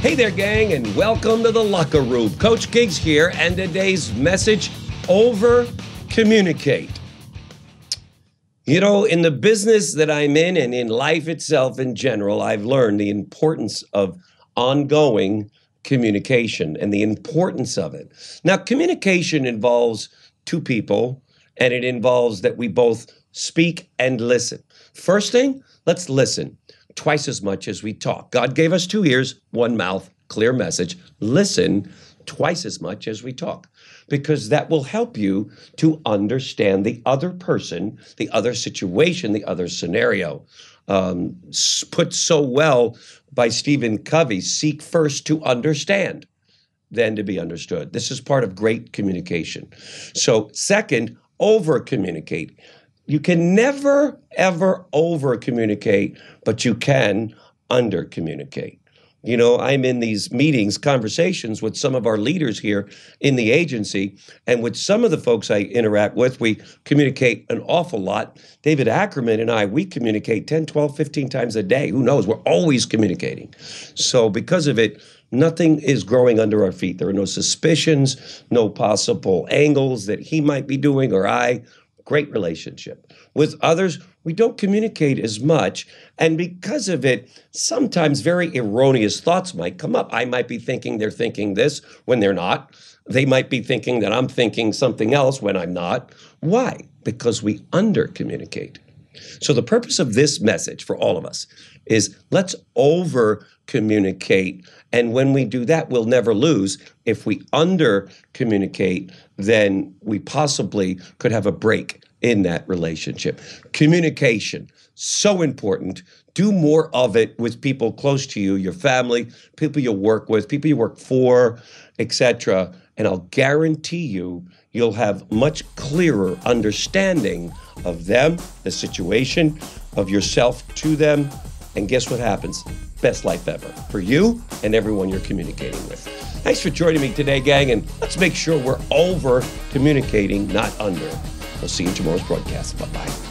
Hey there, gang, and welcome to the Locker Room. Coach Gigs here, and today's message over communicate. You know, in the business that I'm in and in life itself in general, I've learned the importance of ongoing communication and the importance of it. Now, communication involves two people, and it involves that we both speak and listen. First thing, let's listen twice as much as we talk. God gave us two ears, one mouth, clear message. Listen twice as much as we talk because that will help you to understand the other person, the other situation, the other scenario. Um, put so well by Stephen Covey seek first to understand, then to be understood. This is part of great communication. So, second, over communicate. You can never, ever over communicate, but you can under communicate. You know, I'm in these meetings, conversations with some of our leaders here in the agency, and with some of the folks I interact with, we communicate an awful lot. David Ackerman and I, we communicate 10, 12, 15 times a day. Who knows? We're always communicating. So, because of it, nothing is growing under our feet. There are no suspicions, no possible angles that he might be doing or I great relationship. With others, we don't communicate as much. And because of it, sometimes very erroneous thoughts might come up. I might be thinking they're thinking this when they're not. They might be thinking that I'm thinking something else when I'm not. Why? Because we under communicate. So, the purpose of this message for all of us is let's over communicate. And when we do that, we'll never lose. If we under communicate, then we possibly could have a break in that relationship. Communication, so important. Do more of it with people close to you, your family, people you work with, people you work for, etc. And I'll guarantee you, you'll have much clearer understanding of them, the situation, of yourself to them. And guess what happens? Best life ever for you and everyone you're communicating with. Thanks for joining me today, gang, and let's make sure we're over communicating, not under. We'll see you in tomorrow's broadcast. Bye bye.